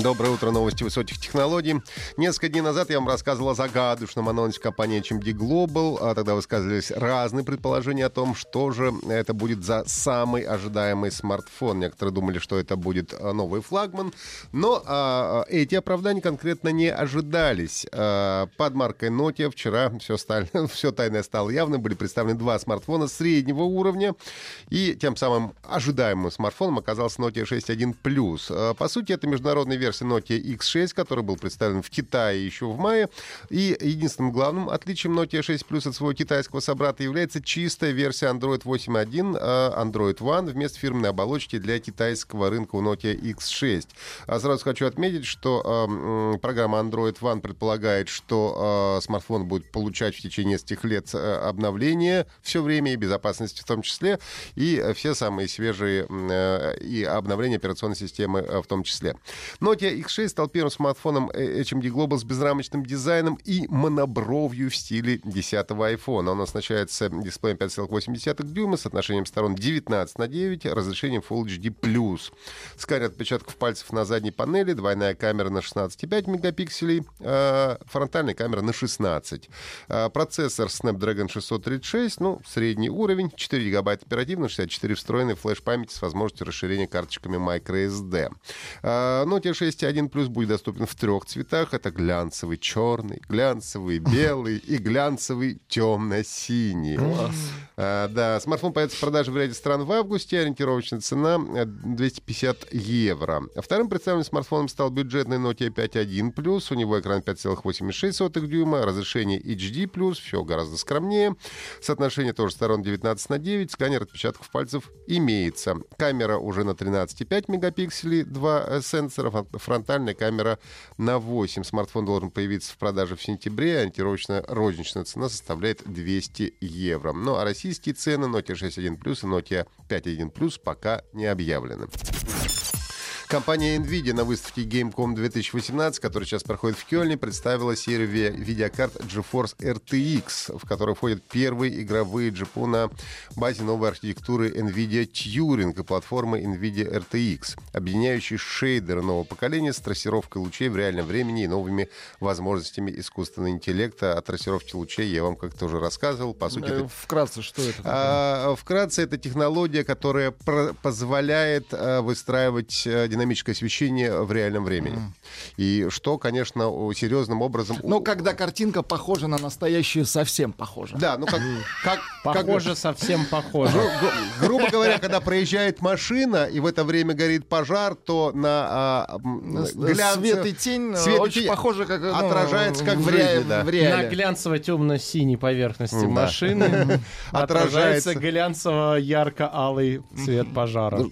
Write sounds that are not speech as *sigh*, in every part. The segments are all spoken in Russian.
Доброе утро, новости высоких технологий. Несколько дней назад я вам рассказывал о загадочном анонсе компании HMD Global. А тогда высказывались разные предположения о том, что же это будет за самый ожидаемый смартфон. Некоторые думали, что это будет а, новый флагман. Но а, эти оправдания конкретно не ожидались. А, под маркой Nokia вчера все, стали, *laughs* все тайное стало явным. Были представлены два смартфона среднего уровня. И тем самым ожидаемым смартфоном оказался Nokia 6.1 Plus. А, по сути, это международный версии Nokia X6, который был представлен в Китае еще в мае. И единственным главным отличием Nokia 6 Plus от своего китайского собрата является чистая версия Android 8.1, а Android One вместо фирменной оболочки для китайского рынка у Nokia X6. А сразу хочу отметить, что э, программа Android One предполагает, что э, смартфон будет получать в течение нескольких лет э, обновления все время и безопасности в том числе, и все самые свежие э, и обновления операционной системы э, в том числе. Nokia X6 стал первым смартфоном HMD Global с безрамочным дизайном и монобровью в стиле 10-го iPhone. Он оснащается дисплеем 5,8 дюйма с отношением сторон 19 на 9, разрешением Full HD+. Сканер отпечатков пальцев на задней панели, двойная камера на 16,5 мегапикселей, э, фронтальная камера на 16. Э, процессор Snapdragon 636, ну, средний уровень, 4 гигабайта оперативно, 64 встроенной флеш-памяти с возможностью расширения карточками microSD. Э, Nokia 6.1 Plus будет доступен в трех цветах. Это глянцевый черный, глянцевый *laughs* белый и глянцевый темно-синий. Класс. А, да, смартфон появится в продаже в ряде стран в августе. Ориентировочная цена 250 евро. Вторым представленным смартфоном стал бюджетный Nokia 5.1 Plus. У него экран 5,86 дюйма, разрешение HD+, все гораздо скромнее. Соотношение тоже сторон 19 на 9. Сканер отпечатков пальцев имеется. Камера уже на 13,5 мегапикселей, два сенсора, фронтальная камера на 8. Смартфон должен появиться в продаже в сентябре. Ориентировочная розничная цена составляет 200 евро. Ну а российские цены Nokia 6.1 Plus и Nokia 5.1 Plus пока не объявлены. Компания NVIDIA на выставке Gamecom 2018, которая сейчас проходит в Кёльне, представила серию ви- видеокарт GeForce RTX, в которой входят первые игровые GPU на базе новой архитектуры NVIDIA Turing и платформы NVIDIA RTX, объединяющие шейдеры нового поколения с трассировкой лучей в реальном времени и новыми возможностями искусственного интеллекта. О трассировке лучей я вам как-то уже рассказывал. По сути, это... Вкратце, что это? А, вкратце, это технология, которая позволяет а, выстраивать а, динамическое освещение в реальном времени. Mm. И что, конечно, серьезным образом... Но когда картинка похожа на настоящую, совсем похожа. Да, ну как... как похоже, как... совсем похоже. Гру- гру- грубо говоря, когда проезжает машина, и в это время горит пожар, то на а, глянце... Свет и тень свет очень и тень похоже, как... Ну, отражается как в, жизни, да. в реале. На глянцево-темно-синей поверхности да. машины отражается глянцево-ярко-алый цвет пожара.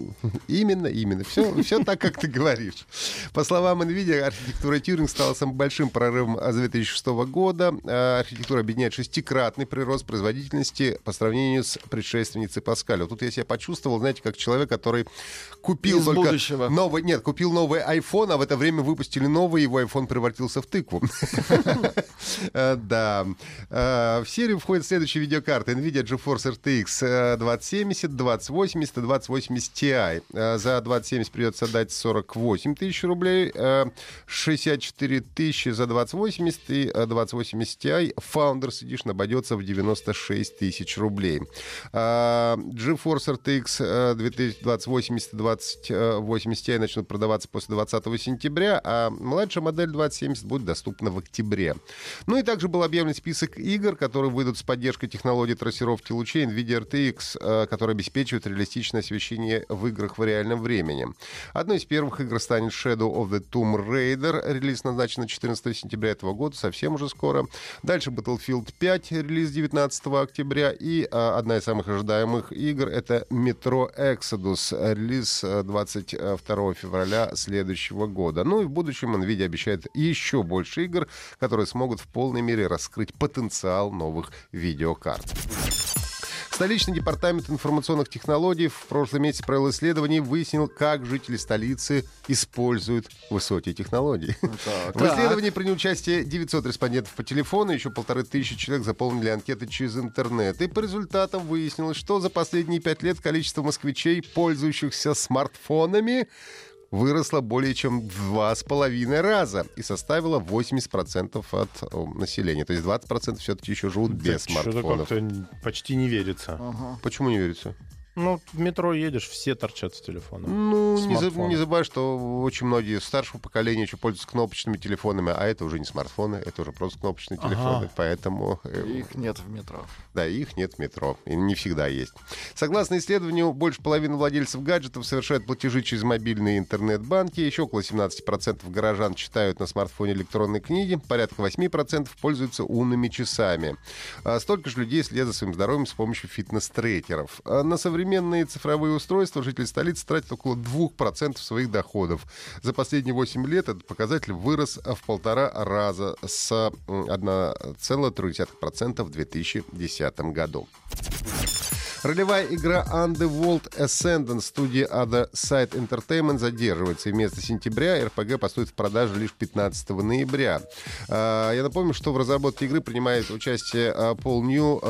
Именно, именно. Все, все так, как ты говоришь. По словам NVIDIA, архитектура Turing стала самым большим прорывом с 2006 года. А, архитектура объединяет шестикратный прирост производительности по сравнению с предшественницей Паскаля. Вот тут я себя почувствовал, знаете, как человек, который купил Из только будущего. новый, нет, купил новый iPhone, а в это время выпустили новый, его iPhone превратился в тыкву. Да. А, в серию входят следующие видеокарты. NVIDIA GeForce RTX 2070, 2080 и 2080 Ti. За 2070 придется отдать 48 тысяч рублей, 64 тысячи за 2080 и 2080 Ti. Founders Edition обойдется в 96 тысяч рублей. GeForce RTX 2080 и 2080 Ti начнут продаваться после 20 сентября, а младшая модель 2070 будет доступна в октябре. Ну и также был объявлен список игр, которые выйдут с поддержкой технологии трассировки лучей NVIDIA RTX, который обеспечивает реалистичное освещение в играх в реальном времени. Одной из первых игр станет Shadow of the Tomb Raider. Релиз назначен на 14 сентября этого года, совсем уже скоро. Дальше Battlefield 5, релиз 19 октября. И а, одна из самых ожидаемых игр — это Metro Exodus, релиз 22 февраля следующего года. Ну и в будущем NVIDIA обещает еще больше игр, которые смогут в полной мере раскрыть потенциал новых видеокарт. Столичный департамент информационных технологий в прошлом месяце провел исследование и выяснил, как жители столицы используют высокие технологии. Так. В исследовании приняли участие 900 респондентов по телефону, еще полторы тысячи человек заполнили анкеты через интернет. И по результатам выяснилось, что за последние пять лет количество москвичей, пользующихся смартфонами, выросло более чем в два с половиной раза и составило 80% от э, населения. То есть 20% все-таки еще живут без Что-то смартфонов. как-то почти не верится. Ага. Почему не верится? Ну, в метро едешь, все торчат с телефоном. Ну, не, за- не забывай, что очень многие старшего поколения еще пользуются кнопочными телефонами, а это уже не смартфоны, это уже просто кнопочные Ага. телефоны, поэтому э, Их нет в метро. Да, их нет в метро. И не всегда есть. Согласно исследованию, больше половины владельцев гаджетов совершают платежи через мобильные интернет-банки. Еще около 17% горожан читают на смартфоне электронные книги. Порядка 8% пользуются умными часами. А столько же людей следят за своим здоровьем с помощью фитнес-трекеров. А на современные цифровые устройства жители столицы тратят около 2% своих доходов. За последние 8 лет этот показатель вырос в полтора раза с м, 1,3% в 2010 году. Ролевая игра Underworld Ascendant студии Other Side Entertainment задерживается. И вместо сентября RPG поступит в продажу лишь 15 ноября. А, Я напомню, что в разработке игры принимает участие Пол Нью,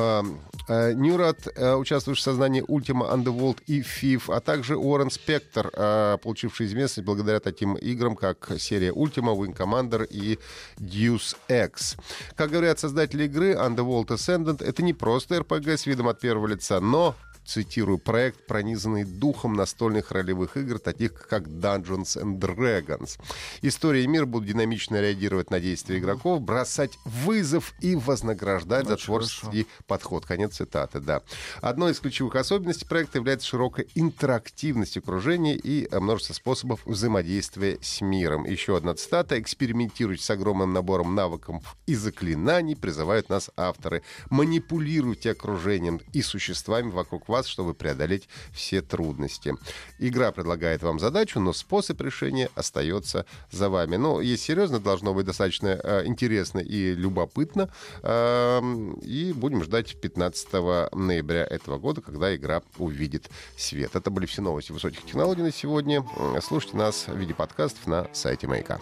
Ньюрат, а, участвующий в создании Ultima Underworld и FIF, а также Уоррен Спектор, а, получивший известность благодаря таким играм, как серия Ultima, Wing Commander и Deus Ex. Как говорят создатели игры, Underworld Ascendant — это не просто RPG с видом от первого лица, но No цитирую, проект, пронизанный духом настольных ролевых игр, таких как Dungeons and Dragons. История и мир будут динамично реагировать на действия игроков, бросать вызов и вознаграждать за Очень творческий подход. Конец цитаты, да. Одной из ключевых особенностей проекта является широкая интерактивность окружения и э, множество способов взаимодействия с миром. Еще одна цитата. «Экспериментируйте с огромным набором навыков и заклинаний, призывают нас авторы. Манипулируйте окружением и существами вокруг вас, чтобы преодолеть все трудности». Игра предлагает вам задачу, но способ решения остается за вами. Ну, если серьезно, должно быть достаточно э, интересно и любопытно. Эм, и будем ждать 15 ноября этого года, когда игра увидит свет. Это были все новости высоких технологий на сегодня. Слушайте нас в виде подкастов на сайте Маяка.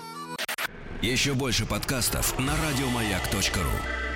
Еще больше подкастов на радиомаяк.ру.